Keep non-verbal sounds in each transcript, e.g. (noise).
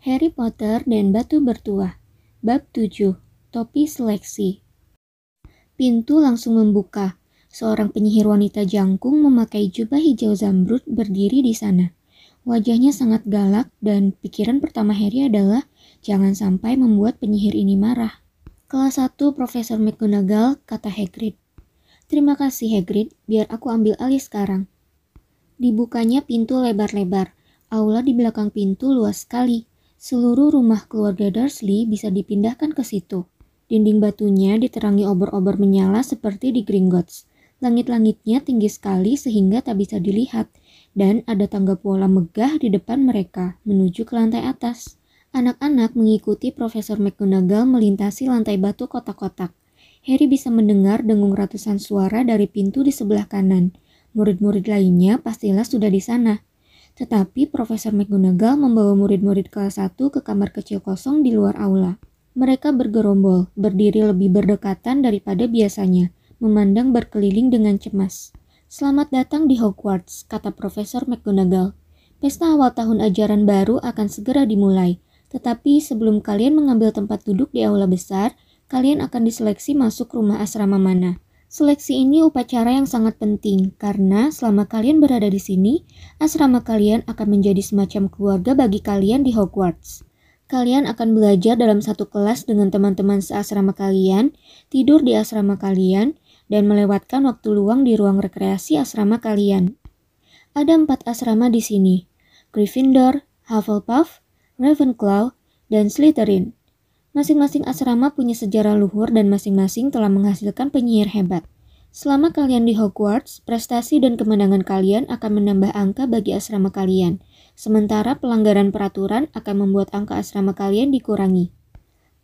Harry Potter dan Batu Bertuah Bab 7 Topi Seleksi Pintu langsung membuka. Seorang penyihir wanita jangkung memakai jubah hijau zamrud berdiri di sana. Wajahnya sangat galak dan pikiran pertama Harry adalah jangan sampai membuat penyihir ini marah. Kelas 1 Profesor McGonagall, kata Hagrid. Terima kasih Hagrid, biar aku ambil alih sekarang. Dibukanya pintu lebar-lebar. Aula di belakang pintu luas sekali. Seluruh rumah keluarga Dursley bisa dipindahkan ke situ. Dinding batunya diterangi obor-obor menyala seperti di Gringotts. Langit-langitnya tinggi sekali sehingga tak bisa dilihat, dan ada tangga pola megah di depan mereka menuju ke lantai atas. Anak-anak mengikuti Profesor McGonagall melintasi lantai batu kotak-kotak. Harry bisa mendengar dengung ratusan suara dari pintu di sebelah kanan. Murid-murid lainnya pastilah sudah di sana. Tetapi Profesor McGonagall membawa murid-murid kelas 1 ke kamar kecil kosong di luar aula. Mereka bergerombol, berdiri lebih berdekatan daripada biasanya, memandang berkeliling dengan cemas. Selamat datang di Hogwarts, kata Profesor McGonagall. Pesta awal tahun ajaran baru akan segera dimulai. Tetapi sebelum kalian mengambil tempat duduk di aula besar, kalian akan diseleksi masuk rumah asrama mana. Seleksi ini upacara yang sangat penting karena selama kalian berada di sini, asrama kalian akan menjadi semacam keluarga bagi kalian di Hogwarts. Kalian akan belajar dalam satu kelas dengan teman-teman seasrama kalian, tidur di asrama kalian, dan melewatkan waktu luang di ruang rekreasi asrama kalian. Ada empat asrama di sini, Gryffindor, Hufflepuff, Ravenclaw, dan Slytherin. Masing-masing asrama punya sejarah luhur dan masing-masing telah menghasilkan penyihir hebat. Selama kalian di Hogwarts, prestasi dan kemenangan kalian akan menambah angka bagi asrama kalian, sementara pelanggaran peraturan akan membuat angka asrama kalian dikurangi.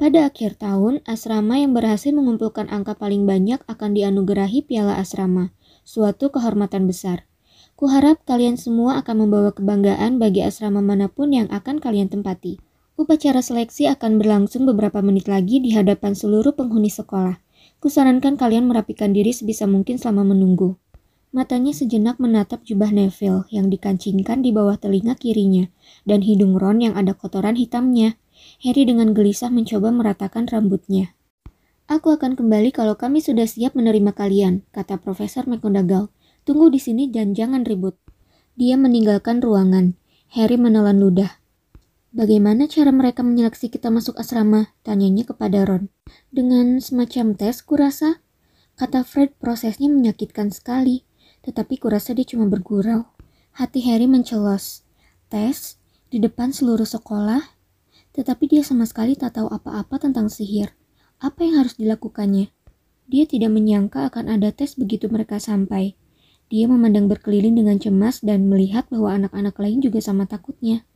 Pada akhir tahun, asrama yang berhasil mengumpulkan angka paling banyak akan dianugerahi piala asrama, suatu kehormatan besar. Kuharap kalian semua akan membawa kebanggaan bagi asrama mana pun yang akan kalian tempati. Upacara seleksi akan berlangsung beberapa menit lagi di hadapan seluruh penghuni sekolah. Kusarankan kalian merapikan diri sebisa mungkin selama menunggu. Matanya sejenak menatap jubah Neville yang dikancingkan di bawah telinga kirinya, dan hidung Ron yang ada kotoran hitamnya. Harry dengan gelisah mencoba meratakan rambutnya. Aku akan kembali kalau kami sudah siap menerima kalian, kata Profesor McGonagall. Tunggu di sini dan jangan ribut. Dia meninggalkan ruangan. Harry menelan ludah. Bagaimana cara mereka menyeleksi kita masuk asrama? Tanyanya kepada Ron. Dengan semacam tes, kurasa. Kata Fred, prosesnya menyakitkan sekali. Tetapi kurasa dia cuma bergurau. Hati Harry mencelos. Tes? Di depan seluruh sekolah? Tetapi dia sama sekali tak tahu apa-apa tentang sihir. Apa yang harus dilakukannya? Dia tidak menyangka akan ada tes begitu mereka sampai. Dia memandang berkeliling dengan cemas dan melihat bahwa anak-anak lain juga sama takutnya.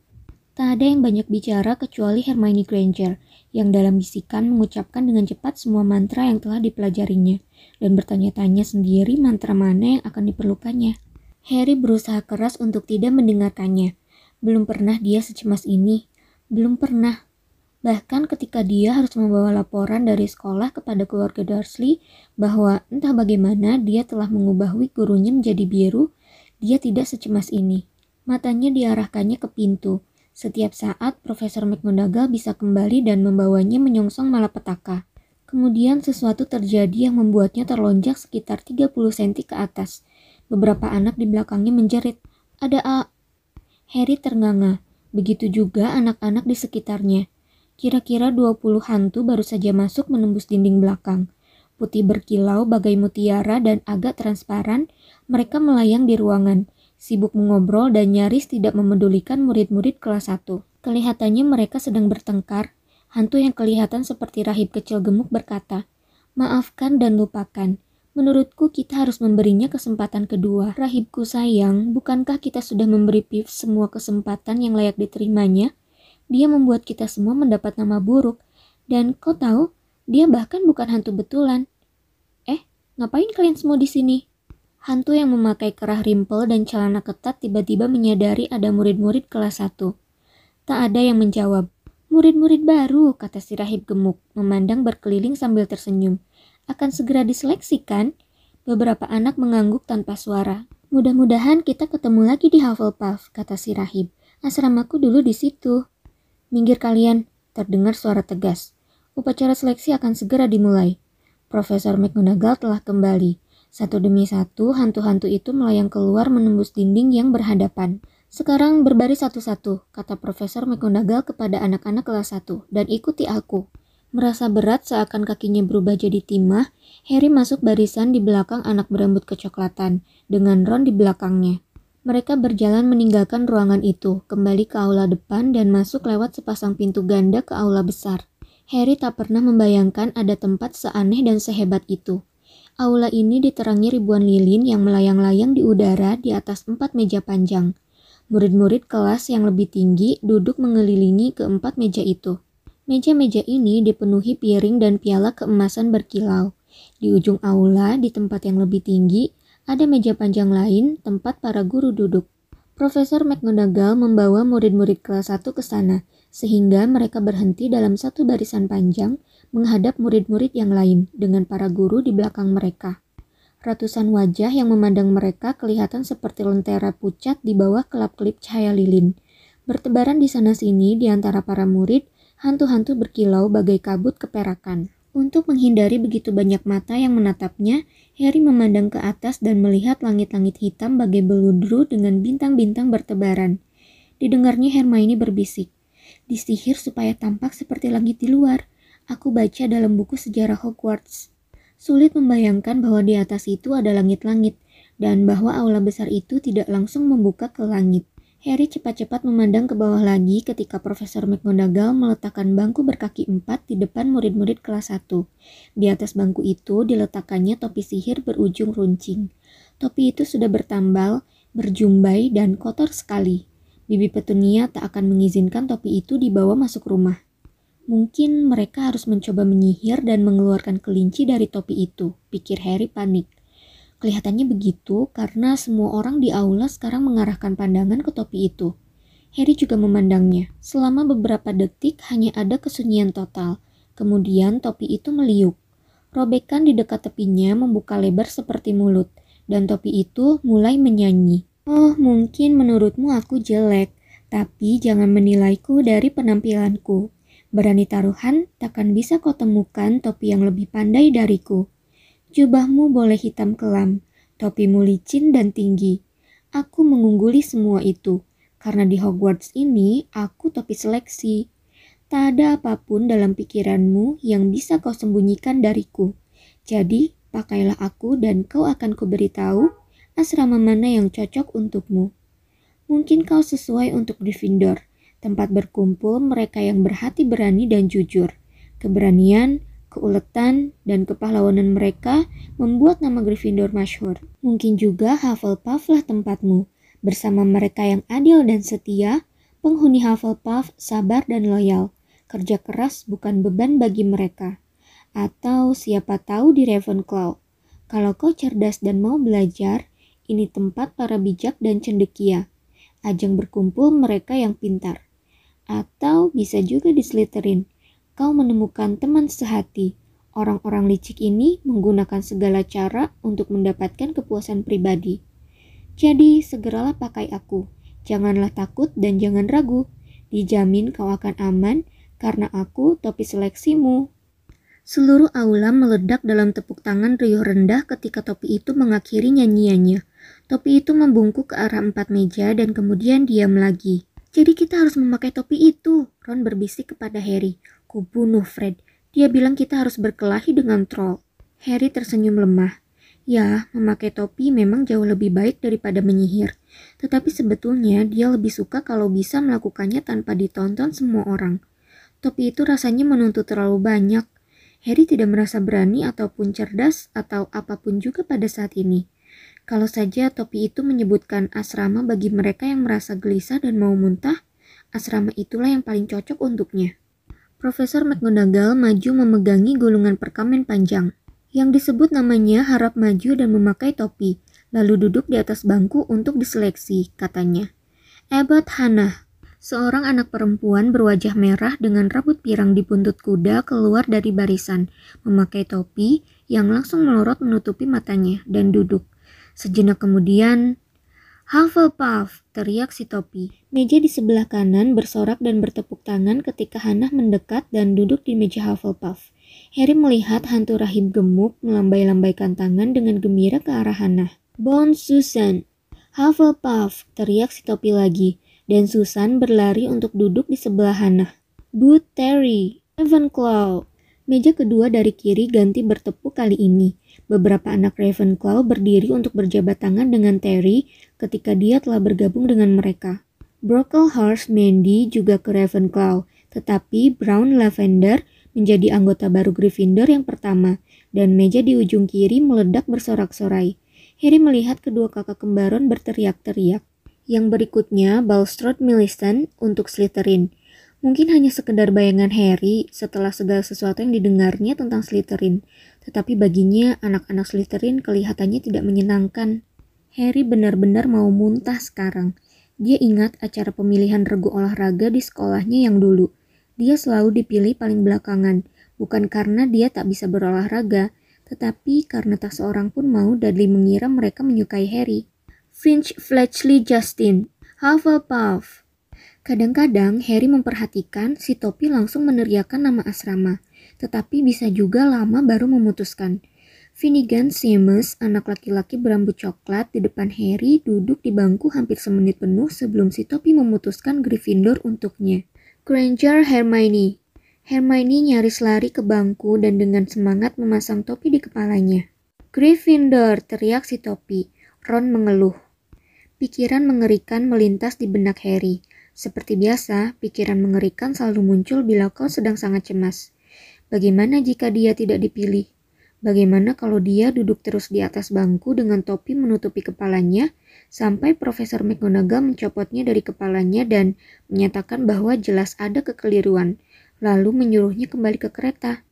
Tak ada yang banyak bicara kecuali Hermione Granger, yang dalam bisikan mengucapkan dengan cepat semua mantra yang telah dipelajarinya, dan bertanya-tanya sendiri mantra mana yang akan diperlukannya. Harry berusaha keras untuk tidak mendengarkannya. Belum pernah dia secemas ini. Belum pernah. Bahkan ketika dia harus membawa laporan dari sekolah kepada keluarga Dursley bahwa entah bagaimana dia telah mengubah wig gurunya menjadi biru, dia tidak secemas ini. Matanya diarahkannya ke pintu. Setiap saat Profesor McGonagall bisa kembali dan membawanya menyongsong malapetaka. Kemudian sesuatu terjadi yang membuatnya terlonjak sekitar 30 cm ke atas. Beberapa anak di belakangnya menjerit, "Ada A!" Harry ternganga. Begitu juga anak-anak di sekitarnya. Kira-kira 20 hantu baru saja masuk menembus dinding belakang. Putih berkilau bagai mutiara dan agak transparan, mereka melayang di ruangan, sibuk mengobrol dan nyaris tidak memedulikan murid-murid kelas 1. Kelihatannya mereka sedang bertengkar. Hantu yang kelihatan seperti rahib kecil gemuk berkata, Maafkan dan lupakan. Menurutku kita harus memberinya kesempatan kedua. Rahibku sayang, bukankah kita sudah memberi Piv semua kesempatan yang layak diterimanya? Dia membuat kita semua mendapat nama buruk. Dan kau tahu, dia bahkan bukan hantu betulan. Eh, ngapain kalian semua di sini? Hantu yang memakai kerah rimpel dan celana ketat tiba-tiba menyadari ada murid-murid kelas 1. Tak ada yang menjawab. Murid-murid baru, kata si rahib gemuk, memandang berkeliling sambil tersenyum. Akan segera diseleksikan? Beberapa anak mengangguk tanpa suara. Mudah-mudahan kita ketemu lagi di Hufflepuff, kata si rahib. Asramaku dulu di situ. Minggir kalian, terdengar suara tegas. Upacara seleksi akan segera dimulai. Profesor McGonagall telah kembali. Satu demi satu, hantu-hantu itu melayang keluar menembus dinding yang berhadapan. Sekarang berbaris satu-satu, kata Profesor McGonagall kepada anak-anak kelas 1, dan ikuti aku. Merasa berat seakan kakinya berubah jadi timah, Harry masuk barisan di belakang anak berambut kecoklatan, dengan Ron di belakangnya. Mereka berjalan meninggalkan ruangan itu, kembali ke aula depan dan masuk lewat sepasang pintu ganda ke aula besar. Harry tak pernah membayangkan ada tempat seaneh dan sehebat itu. Aula ini diterangi ribuan lilin yang melayang-layang di udara di atas empat meja panjang. Murid-murid kelas yang lebih tinggi duduk mengelilingi keempat meja itu. Meja-meja ini dipenuhi piring dan piala keemasan berkilau. Di ujung aula, di tempat yang lebih tinggi, ada meja panjang lain tempat para guru duduk. Profesor McGonagall membawa murid-murid kelas 1 ke sana, sehingga mereka berhenti dalam satu barisan panjang menghadap murid-murid yang lain dengan para guru di belakang mereka. Ratusan wajah yang memandang mereka kelihatan seperti lentera pucat di bawah kelap-kelip cahaya lilin. Bertebaran di sana-sini di antara para murid, hantu-hantu berkilau bagai kabut keperakan. Untuk menghindari begitu banyak mata yang menatapnya, Harry memandang ke atas dan melihat langit-langit hitam bagai beludru dengan bintang-bintang bertebaran. Didengarnya Hermione berbisik, disihir supaya tampak seperti langit di luar. Aku baca dalam buku sejarah Hogwarts. Sulit membayangkan bahwa di atas itu ada langit-langit, dan bahwa aula besar itu tidak langsung membuka ke langit. Harry cepat-cepat memandang ke bawah lagi ketika Profesor McGonagall meletakkan bangku berkaki empat di depan murid-murid kelas 1. Di atas bangku itu diletakkannya topi sihir berujung runcing. Topi itu sudah bertambal, berjumbai, dan kotor sekali. Bibi Petunia tak akan mengizinkan topi itu dibawa masuk rumah. Mungkin mereka harus mencoba menyihir dan mengeluarkan kelinci dari topi itu, pikir Harry panik. Kelihatannya begitu karena semua orang di aula sekarang mengarahkan pandangan ke topi itu. Harry juga memandangnya. Selama beberapa detik hanya ada kesunyian total. Kemudian topi itu meliuk. Robekan di dekat tepinya membuka lebar seperti mulut, dan topi itu mulai menyanyi. Oh, mungkin menurutmu aku jelek, tapi jangan menilaiku dari penampilanku. Berani taruhan, takkan bisa kau temukan topi yang lebih pandai dariku. Jubahmu boleh hitam kelam, topimu licin dan tinggi. Aku mengungguli semua itu, karena di Hogwarts ini aku topi seleksi. Tak ada apa pun dalam pikiranmu yang bisa kau sembunyikan dariku. Jadi, pakailah aku dan kau akan kuberitahu asrama mana yang cocok untukmu. Mungkin kau sesuai untuk Gryffindor, tempat berkumpul mereka yang berhati berani dan jujur. Keberanian, Keuletan dan kepahlawanan mereka membuat nama Gryffindor masyhur. Mungkin juga Hufflepuff lah tempatmu. Bersama mereka yang adil dan setia, penghuni Hufflepuff sabar dan loyal. Kerja keras bukan beban bagi mereka. Atau siapa tahu di Ravenclaw. Kalau kau cerdas dan mau belajar, ini tempat para bijak dan cendekia. Ajang berkumpul mereka yang pintar. Atau bisa juga di Slytherin kau menemukan teman sehati. Orang-orang licik ini menggunakan segala cara untuk mendapatkan kepuasan pribadi. Jadi, segeralah pakai aku. Janganlah takut dan jangan ragu. Dijamin kau akan aman karena aku topi seleksimu. Seluruh aula meledak dalam tepuk tangan riuh rendah ketika topi itu mengakhiri nyanyiannya. Topi itu membungkuk ke arah empat meja dan kemudian diam lagi. Jadi kita harus memakai topi itu, Ron berbisik kepada Harry. Kubunuh Fred. Dia bilang kita harus berkelahi dengan troll. Harry tersenyum lemah. Ya, memakai topi memang jauh lebih baik daripada menyihir. Tetapi sebetulnya dia lebih suka kalau bisa melakukannya tanpa ditonton semua orang. Topi itu rasanya menuntut terlalu banyak. Harry tidak merasa berani ataupun cerdas atau apa pun juga pada saat ini. Kalau saja topi itu menyebutkan asrama bagi mereka yang merasa gelisah dan mau muntah, asrama itulah yang paling cocok untuknya. Profesor McGonagall maju memegangi gulungan perkamen panjang. Yang disebut namanya harap maju dan memakai topi, lalu duduk di atas bangku untuk diseleksi, katanya. Abbott Hannah, seorang anak perempuan berwajah merah dengan rambut pirang di buntut kuda keluar dari barisan, memakai topi yang langsung melorot menutupi matanya dan duduk. Sejenak kemudian, Hufflepuff, teriak si topi. Meja di sebelah kanan bersorak dan bertepuk tangan ketika Hannah mendekat dan duduk di meja Hufflepuff. Harry melihat hantu rahib gemuk melambai-lambaikan tangan dengan gembira ke arah Hannah. Bon Susan, Hufflepuff, teriak si topi lagi, dan Susan berlari untuk duduk di sebelah Hannah. Boot Terry, Ravenclaw. Meja kedua dari kiri ganti bertepuk kali ini. Beberapa anak Ravenclaw berdiri untuk berjabat tangan dengan Terry ketika dia telah bergabung dengan mereka. Brocklehurst Mandy juga ke Ravenclaw, tetapi Brown Lavender menjadi anggota baru Gryffindor yang pertama, dan meja di ujung kiri meledak bersorak-sorai. Harry melihat kedua kakak kembaron berteriak-teriak. Yang berikutnya, Bulstrode Millicent untuk Slytherin. Mungkin hanya sekedar bayangan Harry setelah segala sesuatu yang didengarnya tentang Slytherin, tetapi baginya anak-anak Slytherin kelihatannya tidak menyenangkan. Harry benar-benar mau muntah sekarang. Dia ingat acara pemilihan regu olahraga di sekolahnya yang dulu. Dia selalu dipilih paling belakangan, bukan karena dia tak bisa berolahraga, tetapi karena tak seorang pun mau Dudley mengira mereka menyukai Harry. Finch Fletchley Justin, Hufflepuff. Kadang-kadang Harry memperhatikan si topi langsung meneriakkan nama asrama, tetapi bisa juga lama baru memutuskan. Finnegan Seamus, anak laki-laki berambut coklat di depan Harry, duduk di bangku hampir semenit penuh sebelum si topi memutuskan Gryffindor untuknya. Granger Hermione. Hermione nyaris lari ke bangku dan dengan semangat memasang topi di kepalanya. Gryffindor, teriak si topi. Ron mengeluh. Pikiran mengerikan melintas di benak Harry. Seperti biasa, pikiran mengerikan selalu muncul bila kau sedang sangat cemas. Bagaimana jika dia tidak dipilih? Bagaimana kalau dia duduk terus di atas bangku dengan topi menutupi kepalanya sampai Profesor McGonagall mencopotnya dari kepalanya dan menyatakan bahwa jelas ada kekeliruan, lalu menyuruhnya kembali ke kereta.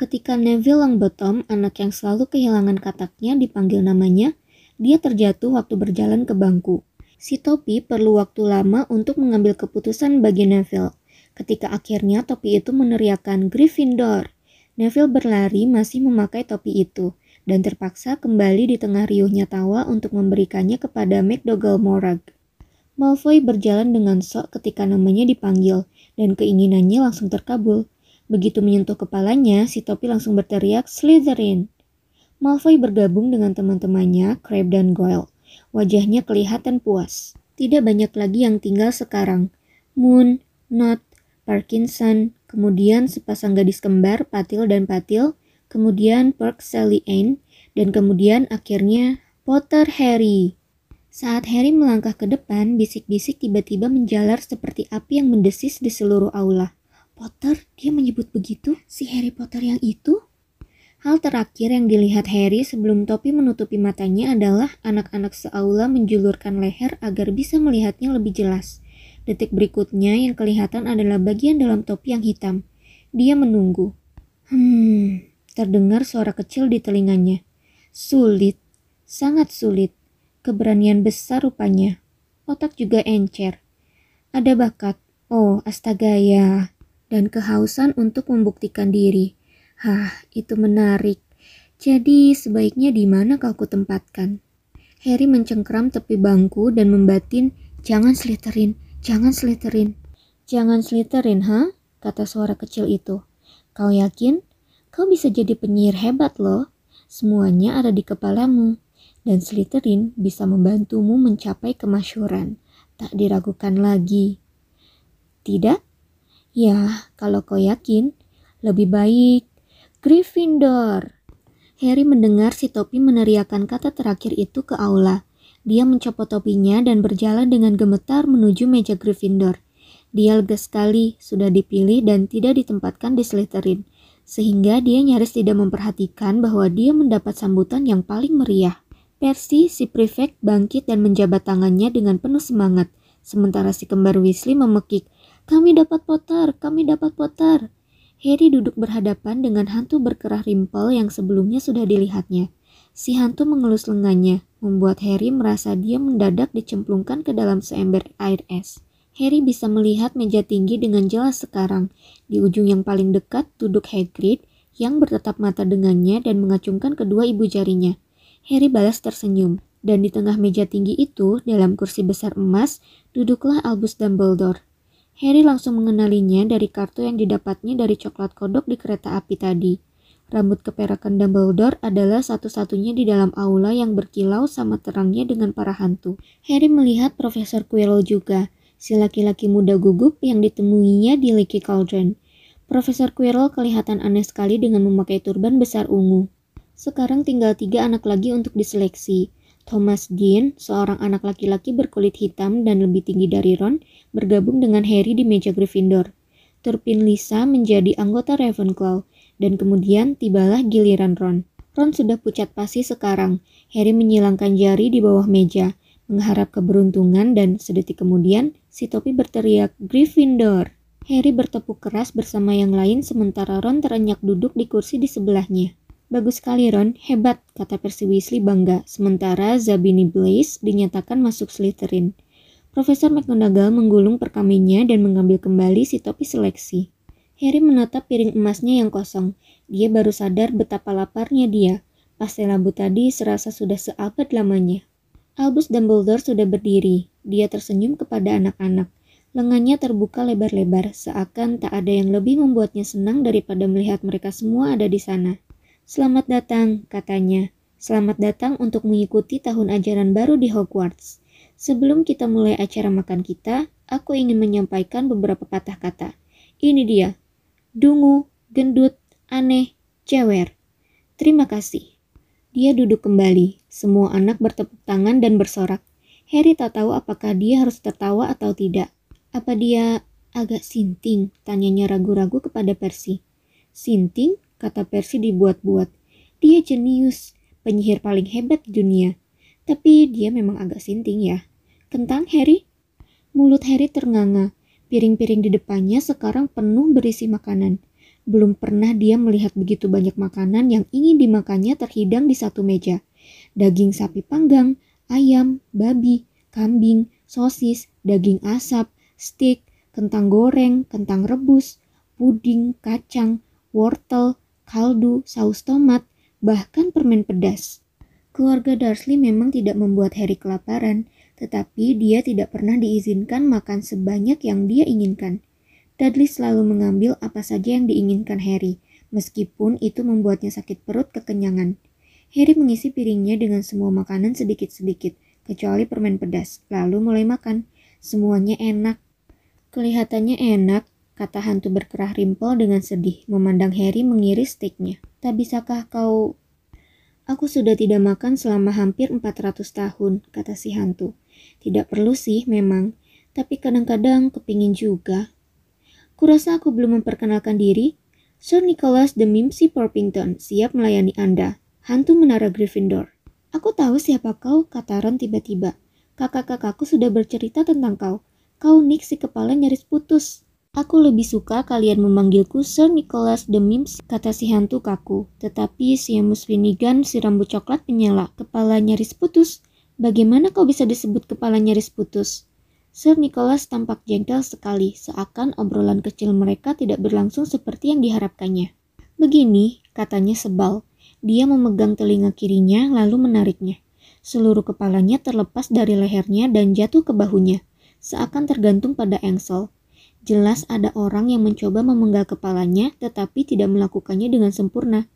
Ketika Neville Longbottom, anak yang selalu kehilangan kataknya, dipanggil namanya, dia terjatuh waktu berjalan ke bangku. Si topi perlu waktu lama untuk mengambil keputusan bagi Neville. Ketika akhirnya topi itu meneriakkan Gryffindor, Neville berlari masih memakai topi itu dan terpaksa kembali di tengah riuhnya tawa untuk memberikannya kepada McDougall Morag. Malfoy berjalan dengan sok ketika namanya dipanggil dan keinginannya langsung terkabul. Begitu menyentuh kepalanya, si topi langsung berteriak Slytherin. Malfoy bergabung dengan teman-temannya, Crabbe dan Goyle. Wajahnya kelihatan puas. Tidak banyak lagi yang tinggal sekarang. Moon, Not, Parkinson, kemudian sepasang gadis kembar Patil dan Patil, kemudian Perk Sally Anne, dan kemudian akhirnya Potter Harry. Saat Harry melangkah ke depan, bisik-bisik tiba-tiba menjalar seperti api yang mendesis di seluruh aula. Potter, dia menyebut begitu? Si Harry Potter yang itu? Hal terakhir yang dilihat Harry sebelum topi menutupi matanya adalah anak-anak seaula menjulurkan leher agar bisa melihatnya lebih jelas. Detik berikutnya yang kelihatan adalah bagian dalam topi yang hitam. Dia menunggu. Hmm, terdengar suara kecil di telinganya. Sulit, sangat sulit. Keberanian besar rupanya. Otak juga encer. Ada bakat, oh astaga ya, dan kehausan untuk membuktikan diri. Hah, itu menarik. Jadi sebaiknya di mana kau kutempatkan? Harry mencengkram tepi bangku dan membatin, jangan seliterin, Jangan seliterin. Jangan seliterin, ha? Kata suara kecil itu. Kau yakin? Kau bisa jadi penyihir hebat loh. Semuanya ada di kepalamu. Dan seliterin bisa membantumu mencapai kemasyuran. Tak diragukan lagi. Tidak? Ya, kalau kau yakin, lebih baik Gryffindor. Harry mendengar si topi meneriakan kata terakhir itu ke aula. Dia mencopot topinya dan berjalan dengan gemetar menuju meja Gryffindor. Dia lega sekali sudah dipilih dan tidak ditempatkan di Slytherin, sehingga dia nyaris tidak memperhatikan bahwa dia mendapat sambutan yang paling meriah. Percy, si prefect, bangkit dan menjabat tangannya dengan penuh semangat, sementara si kembar Weasley memekik, kami dapat Potter, kami dapat Potter. Harry duduk berhadapan dengan hantu berkerah rimpel yang sebelumnya sudah dilihatnya. Si hantu mengelus lengannya, membuat Harry merasa dia mendadak dicemplungkan ke dalam seember air es. Harry bisa melihat meja tinggi dengan jelas sekarang. Di ujung yang paling dekat duduk Hagrid yang bertetap mata dengannya dan mengacungkan kedua ibu jarinya. Harry balas tersenyum. Dan di tengah meja tinggi itu, dalam kursi besar emas, duduklah Albus Dumbledore. Harry langsung mengenalinya dari kartu yang didapatnya dari coklat kodok di kereta api tadi. Rambut keperakan Dumbledore adalah satu-satunya di dalam aula yang berkilau sama terangnya dengan para hantu. Harry melihat Profesor Quirrell juga, si laki-laki muda gugup yang ditemuinya di Leaky Cauldron. Profesor Quirrell kelihatan aneh sekali dengan memakai turban besar ungu. Sekarang tinggal tiga anak lagi untuk diseleksi. Thomas Dean, seorang anak laki-laki berkulit hitam dan lebih tinggi dari Ron, bergabung dengan Harry di meja Gryffindor. Turpin Lisa menjadi anggota Ravenclaw, dan kemudian tibalah giliran Ron. Ron sudah pucat pasi sekarang. Harry menyilangkan jari di bawah meja, mengharap keberuntungan dan sedetik kemudian si topi berteriak Gryffindor. Harry bertepuk keras bersama yang lain sementara Ron terenyak duduk di kursi di sebelahnya. Bagus sekali Ron, hebat, kata Percy Weasley bangga, sementara Zabini Blaze dinyatakan masuk Slytherin. Profesor McGonagall menggulung perkaminya dan mengambil kembali si topi seleksi. Harry menatap piring emasnya yang kosong. Dia baru sadar betapa laparnya dia. Pastel lampu tadi serasa sudah seabad lamanya. Albus Dumbledore sudah berdiri. Dia tersenyum kepada anak-anak. Lengannya terbuka lebar-lebar, seakan tak ada yang lebih membuatnya senang daripada melihat mereka semua ada di sana. Selamat datang, katanya. Selamat datang untuk mengikuti tahun ajaran baru di Hogwarts. Sebelum kita mulai acara makan kita, aku ingin menyampaikan beberapa patah kata. Ini dia, dungu, gendut, aneh, cewer. Terima kasih. Dia duduk kembali. Semua anak bertepuk tangan dan bersorak. Harry tak tahu apakah dia harus tertawa atau tidak. Apa dia agak sinting? Tanyanya ragu-ragu kepada Percy. Sinting? Kata Percy dibuat-buat. Dia jenius, penyihir paling hebat di dunia. Tapi dia memang agak sinting ya. Kentang, Harry? Mulut Harry ternganga. Piring-piring di depannya sekarang penuh berisi makanan. Belum pernah dia melihat begitu banyak makanan yang ingin dimakannya terhidang di satu meja. Daging sapi panggang, ayam, babi, kambing, sosis, daging asap, steak, kentang goreng, kentang rebus, puding, kacang, wortel, kaldu, saus tomat, bahkan permen pedas. Keluarga Dursley memang tidak membuat Harry kelaparan, tetapi dia tidak pernah diizinkan makan sebanyak yang dia inginkan. Dudley selalu mengambil apa saja yang diinginkan Harry, meskipun itu membuatnya sakit perut kekenyangan. Harry mengisi piringnya dengan semua makanan sedikit-sedikit, kecuali permen pedas, lalu mulai makan. Semuanya enak. Kelihatannya enak, kata hantu berkerah rimpel dengan sedih, memandang Harry mengiris steaknya. Tak bisakah kau... Aku sudah tidak makan selama hampir 400 tahun, kata si hantu. Tidak perlu sih memang, tapi kadang-kadang kepingin juga. Kurasa aku belum memperkenalkan diri. Sir Nicholas de Mimsy Porpington siap melayani Anda. Hantu menara Gryffindor. Aku tahu siapa kau, kata Ron tiba-tiba. Kakak-kakakku sudah bercerita tentang kau. Kau Nick si kepala nyaris putus. Aku lebih suka kalian memanggilku Sir Nicholas de Mims, kata si hantu kaku. Tetapi Seamus Finnegan si rambut coklat menyala, kepala nyaris putus. Bagaimana kau bisa disebut kepala nyaris putus? Sir Nicholas tampak jengkel sekali, seakan obrolan kecil mereka tidak berlangsung seperti yang diharapkannya. Begini, katanya sebal. Dia memegang telinga kirinya lalu menariknya. Seluruh kepalanya terlepas dari lehernya dan jatuh ke bahunya, seakan tergantung pada engsel. Jelas ada orang yang mencoba memenggal kepalanya tetapi tidak melakukannya dengan sempurna.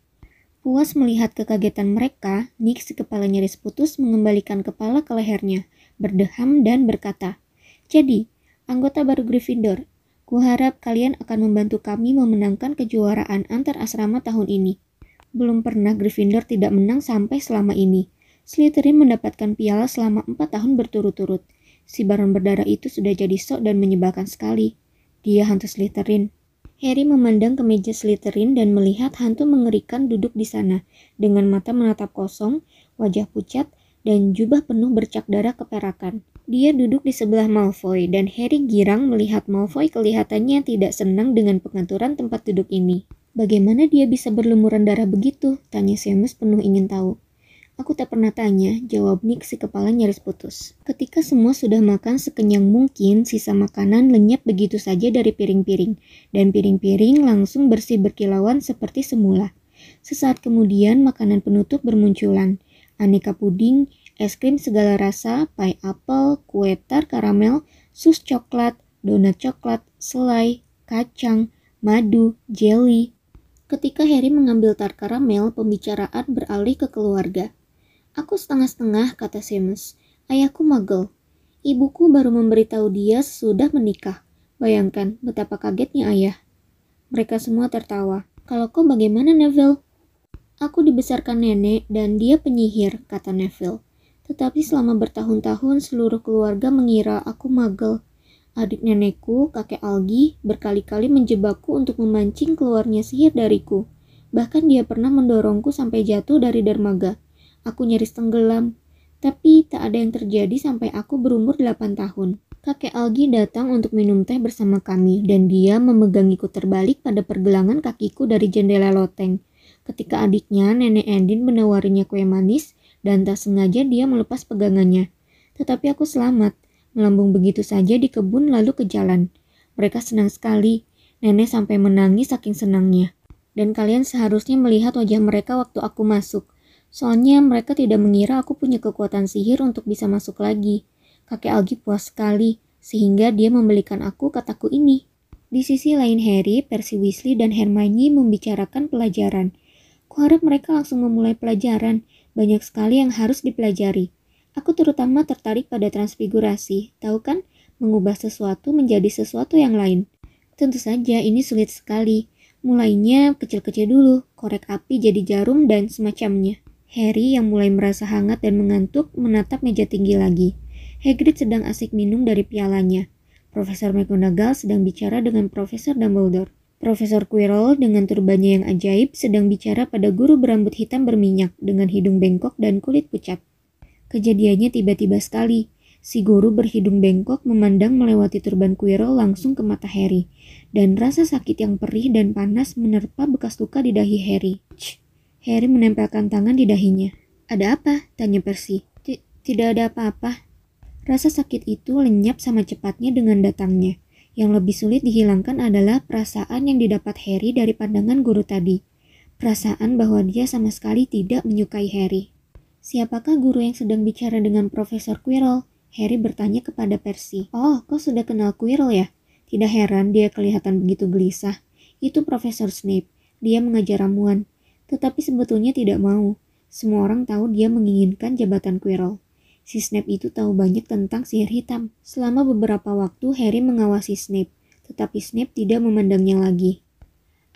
Puas melihat kekagetan mereka, Nick si kepala nyaris mengembalikan kepala ke lehernya, berdeham dan berkata, Jadi, anggota baru Gryffindor, kuharap kalian akan membantu kami memenangkan kejuaraan antar asrama tahun ini. Belum pernah Gryffindor tidak menang sampai selama ini. Slytherin mendapatkan piala selama empat tahun berturut-turut. Si baron berdarah itu sudah jadi sok dan menyebalkan sekali. Dia hantu Slytherin. Harry memandang ke meja Slytherin dan melihat hantu mengerikan duduk di sana, dengan mata menatap kosong, wajah pucat, dan jubah penuh bercak darah keperakan. Dia duduk di sebelah Malfoy, dan Harry girang melihat Malfoy kelihatannya tidak senang dengan pengaturan tempat duduk ini. Bagaimana dia bisa berlumuran darah begitu? Tanya Seamus penuh ingin tahu. Aku tak pernah tanya, jawab Nick si kepala nyaris putus. Ketika semua sudah makan sekenyang mungkin, sisa makanan lenyap begitu saja dari piring-piring, dan piring-piring langsung bersih berkilauan seperti semula. Sesaat kemudian makanan penutup bermunculan. Aneka puding, es krim segala rasa, pie apple, kue tar karamel, sus coklat, donat coklat, selai, kacang, madu, jelly. Ketika Harry mengambil tar karamel, pembicaraan beralih ke keluarga. Aku setengah-setengah, kata Seamus. Ayahku magel. Ibuku baru memberitahu dia sudah menikah. Bayangkan betapa kagetnya ayah. Mereka semua tertawa. Kalau kau bagaimana Neville? Aku dibesarkan nenek dan dia penyihir, kata Neville. Tetapi selama bertahun-tahun seluruh keluarga mengira aku magel. Adik nenekku, kakek Algi, berkali-kali menjebakku untuk memancing keluarnya sihir dariku. Bahkan dia pernah mendorongku sampai jatuh dari dermaga. Aku nyaris tenggelam. Tapi tak ada yang terjadi sampai aku berumur 8 tahun. Kakek Algi datang untuk minum teh bersama kami dan dia memegangiku terbalik pada pergelangan kakiku dari jendela loteng. Ketika adiknya, nenek Endin menawarinya kue manis, dan tak sengaja dia melepas pegangannya. Tetapi aku selamat, melambung begitu saja di kebun lalu ke jalan. Mereka senang sekali, nenek sampai menangis saking senangnya. Dan kalian seharusnya melihat wajah mereka waktu aku masuk. Soalnya mereka tidak mengira aku punya kekuatan sihir untuk bisa masuk lagi. Kakek Algi puas sekali, sehingga dia membelikan aku kataku ini. Di sisi lain Harry, Percy Weasley, dan Hermione membicarakan pelajaran. Kuharap mereka langsung memulai pelajaran. Banyak sekali yang harus dipelajari. Aku terutama tertarik pada transfigurasi. Tahu kan? Mengubah sesuatu menjadi sesuatu yang lain. Tentu saja ini sulit sekali. Mulainya kecil-kecil dulu, korek api jadi jarum dan semacamnya. Harry yang mulai merasa hangat dan mengantuk menatap meja tinggi lagi. Hagrid sedang asik minum dari pialanya. Profesor McGonagall sedang bicara dengan Profesor Dumbledore. Profesor Quirrell dengan turbannya yang ajaib sedang bicara pada guru berambut hitam berminyak dengan hidung bengkok dan kulit pucat. Kejadiannya tiba-tiba sekali. Si guru berhidung bengkok memandang melewati turban Quirrell langsung ke mata Harry, dan rasa sakit yang perih dan panas menerpa bekas luka di dahi Harry. Ch, Harry menempelkan tangan di dahinya. Ada apa? Tanya Percy. Tidak ada apa-apa. Rasa sakit itu lenyap sama cepatnya dengan datangnya. Yang lebih sulit dihilangkan adalah perasaan yang didapat Harry dari pandangan guru tadi. Perasaan bahwa dia sama sekali tidak menyukai Harry. Siapakah guru yang sedang bicara dengan Profesor Quirrell? Harry bertanya kepada Percy. Oh, kau sudah kenal Quirrell ya? Tidak heran dia kelihatan begitu gelisah. Itu Profesor Snape. Dia mengajar ramuan. Tetapi sebetulnya tidak mau. Semua orang tahu dia menginginkan jabatan Quirrell. Si Snape itu tahu banyak tentang sihir hitam. Selama beberapa waktu Harry mengawasi Snape, tetapi Snape tidak memandangnya lagi.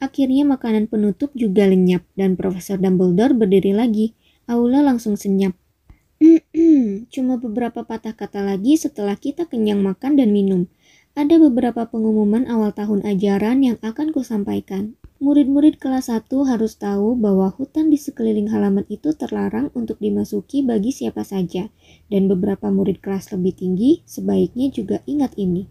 Akhirnya makanan penutup juga lenyap dan Profesor Dumbledore berdiri lagi. Aula langsung senyap. (clears throat) Cuma beberapa patah kata lagi setelah kita kenyang makan dan minum. Ada beberapa pengumuman awal tahun ajaran yang akan kusampaikan. Murid-murid kelas 1 harus tahu bahwa hutan di sekeliling halaman itu terlarang untuk dimasuki bagi siapa saja, dan beberapa murid kelas lebih tinggi sebaiknya juga ingat ini.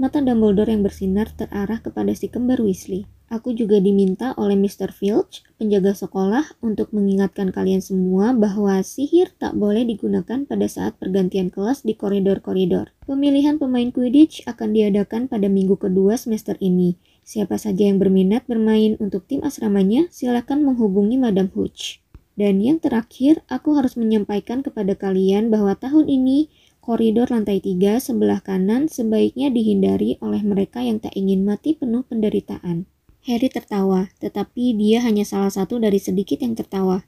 Mata Dumbledore yang bersinar terarah kepada si kembar Weasley. Aku juga diminta oleh Mr. Filch, penjaga sekolah, untuk mengingatkan kalian semua bahwa sihir tak boleh digunakan pada saat pergantian kelas di koridor-koridor. Pemilihan pemain Quidditch akan diadakan pada minggu kedua semester ini, Siapa saja yang berminat bermain untuk tim asramanya, silakan menghubungi Madam Hooch. Dan yang terakhir, aku harus menyampaikan kepada kalian bahwa tahun ini koridor lantai tiga sebelah kanan sebaiknya dihindari oleh mereka yang tak ingin mati penuh penderitaan. Harry tertawa, tetapi dia hanya salah satu dari sedikit yang tertawa.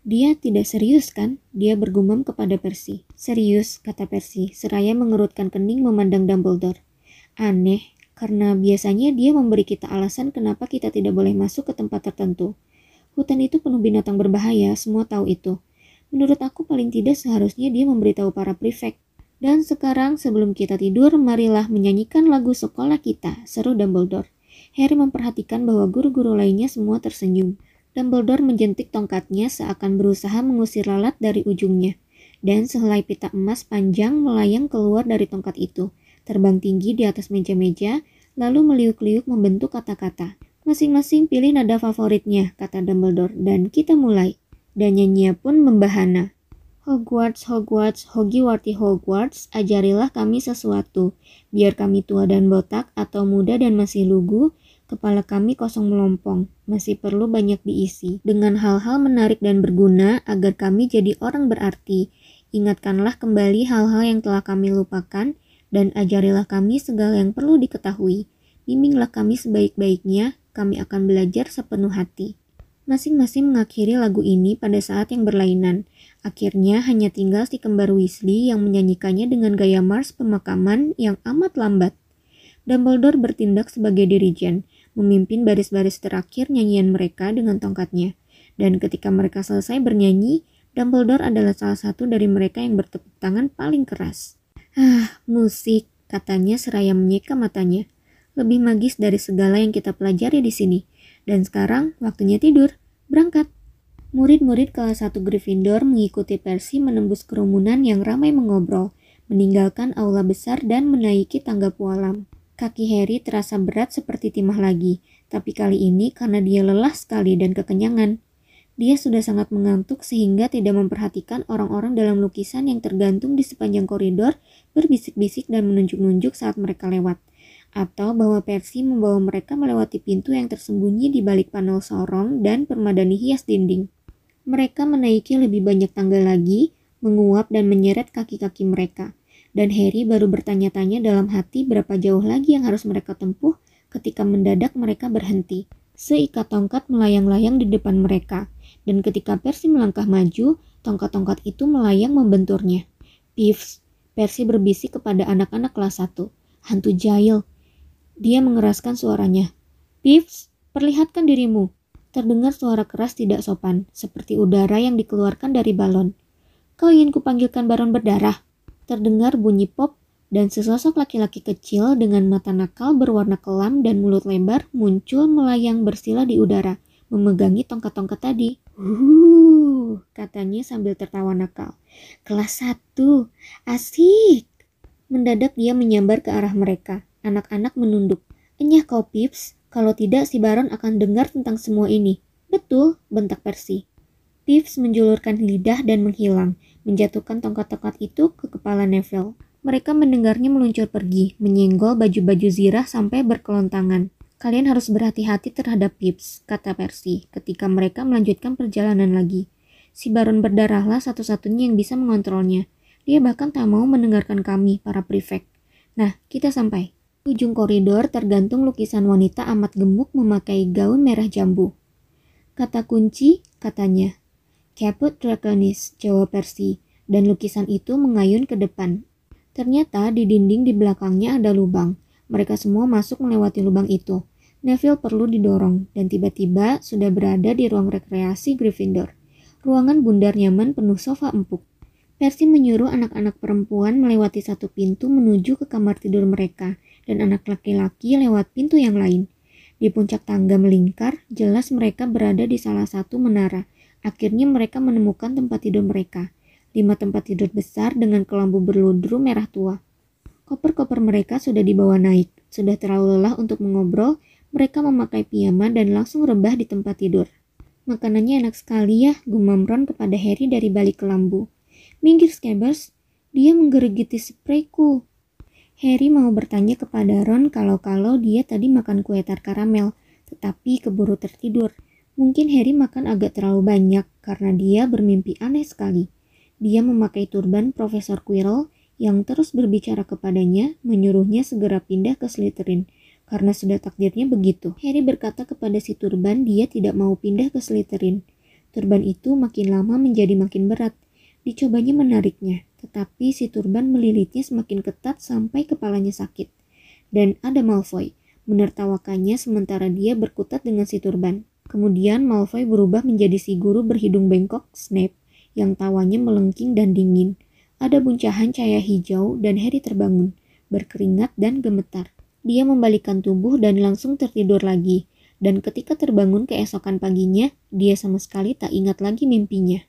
Dia tidak serius kan? Dia bergumam kepada Percy. Serius, kata Percy, seraya mengerutkan kening memandang Dumbledore. Aneh, karena biasanya dia memberi kita alasan kenapa kita tidak boleh masuk ke tempat tertentu. Hutan itu penuh binatang berbahaya, semua tahu itu. Menurut aku paling tidak seharusnya dia memberitahu para prefek. Dan sekarang sebelum kita tidur, marilah menyanyikan lagu sekolah kita, seru Dumbledore. Harry memperhatikan bahwa guru-guru lainnya semua tersenyum. Dumbledore menjentik tongkatnya seakan berusaha mengusir lalat dari ujungnya. Dan sehelai pita emas panjang melayang keluar dari tongkat itu terbang tinggi di atas meja-meja, lalu meliuk-liuk membentuk kata-kata. Masing-masing pilih nada favoritnya, kata Dumbledore, dan kita mulai. Dan nyanyinya pun membahana. Hogwarts, Hogwarts, Hogwarty Hogwarts, ajarilah kami sesuatu. Biar kami tua dan botak, atau muda dan masih lugu, kepala kami kosong melompong, masih perlu banyak diisi. Dengan hal-hal menarik dan berguna, agar kami jadi orang berarti, Ingatkanlah kembali hal-hal yang telah kami lupakan, dan ajarilah kami segala yang perlu diketahui. Bimbinglah kami sebaik-baiknya, kami akan belajar sepenuh hati. Masing-masing mengakhiri lagu ini pada saat yang berlainan. Akhirnya hanya tinggal si kembar Weasley yang menyanyikannya dengan gaya mars pemakaman yang amat lambat. Dumbledore bertindak sebagai dirijen, memimpin baris-baris terakhir nyanyian mereka dengan tongkatnya. Dan ketika mereka selesai bernyanyi, Dumbledore adalah salah satu dari mereka yang bertepuk tangan paling keras. Ah, musik, katanya seraya menyeka matanya. Lebih magis dari segala yang kita pelajari di sini. Dan sekarang waktunya tidur. Berangkat. Murid-murid kelas 1 Gryffindor mengikuti Percy menembus kerumunan yang ramai mengobrol, meninggalkan aula besar dan menaiki tangga pualam. Kaki Harry terasa berat seperti timah lagi, tapi kali ini karena dia lelah sekali dan kekenyangan. Dia sudah sangat mengantuk sehingga tidak memperhatikan orang-orang dalam lukisan yang tergantung di sepanjang koridor berbisik-bisik dan menunjuk-nunjuk saat mereka lewat. Atau bahwa Percy membawa mereka melewati pintu yang tersembunyi di balik panel sorong dan permadani hias dinding. Mereka menaiki lebih banyak tangga lagi, menguap dan menyeret kaki-kaki mereka. Dan Harry baru bertanya-tanya dalam hati berapa jauh lagi yang harus mereka tempuh ketika mendadak mereka berhenti. Seikat tongkat melayang-layang di depan mereka dan ketika Percy melangkah maju, tongkat-tongkat itu melayang membenturnya. Pips, Percy berbisik kepada anak-anak kelas 1. Hantu jahil. Dia mengeraskan suaranya. Pips, perlihatkan dirimu. Terdengar suara keras tidak sopan, seperti udara yang dikeluarkan dari balon. Kau ingin kupanggilkan baron berdarah? Terdengar bunyi pop dan sesosok laki-laki kecil dengan mata nakal berwarna kelam dan mulut lebar muncul melayang bersila di udara memegangi tongkat-tongkat tadi. Uh, katanya sambil tertawa nakal. Kelas satu, asik. Mendadak dia menyambar ke arah mereka. Anak-anak menunduk. Enyah kau Pips, kalau tidak si Baron akan dengar tentang semua ini. Betul, bentak Percy. Pips menjulurkan lidah dan menghilang, menjatuhkan tongkat-tongkat itu ke kepala Neville. Mereka mendengarnya meluncur pergi, menyenggol baju-baju zirah sampai berkelontangan. Kalian harus berhati-hati terhadap Pips, kata Percy ketika mereka melanjutkan perjalanan lagi. Si Baron berdarahlah satu-satunya yang bisa mengontrolnya. Dia bahkan tak mau mendengarkan kami, para prefect. Nah, kita sampai. Ujung koridor tergantung lukisan wanita amat gemuk memakai gaun merah jambu. Kata kunci, katanya. Caput Draconis, jawab Percy, dan lukisan itu mengayun ke depan. Ternyata di dinding di belakangnya ada lubang. Mereka semua masuk melewati lubang itu. Neville perlu didorong dan tiba-tiba sudah berada di ruang rekreasi Gryffindor. Ruangan bundar nyaman penuh sofa empuk. Percy menyuruh anak-anak perempuan melewati satu pintu menuju ke kamar tidur mereka dan anak laki-laki lewat pintu yang lain. Di puncak tangga melingkar, jelas mereka berada di salah satu menara. Akhirnya mereka menemukan tempat tidur mereka. Lima tempat tidur besar dengan kelambu berludru merah tua. Koper-koper mereka sudah dibawa naik. Sudah terlalu lelah untuk mengobrol, mereka memakai piyama dan langsung rebah di tempat tidur. Makanannya enak sekali ya, gumam Ron kepada Harry dari balik kelambu. Minggir Scabbers, dia menggerigiti sprayku. Harry mau bertanya kepada Ron kalau-kalau dia tadi makan kue tar karamel, tetapi keburu tertidur. Mungkin Harry makan agak terlalu banyak karena dia bermimpi aneh sekali. Dia memakai turban Profesor Quirrell yang terus berbicara kepadanya, menyuruhnya segera pindah ke Slytherin karena sudah takdirnya begitu. Harry berkata kepada si turban dia tidak mau pindah ke Slytherin. Turban itu makin lama menjadi makin berat. Dicobanya menariknya, tetapi si turban melilitnya semakin ketat sampai kepalanya sakit. Dan ada Malfoy, menertawakannya sementara dia berkutat dengan si turban. Kemudian Malfoy berubah menjadi si guru berhidung bengkok, Snape, yang tawanya melengking dan dingin. Ada buncahan cahaya hijau dan Harry terbangun, berkeringat dan gemetar. Dia membalikkan tubuh dan langsung tertidur lagi. Dan ketika terbangun keesokan paginya, dia sama sekali tak ingat lagi mimpinya.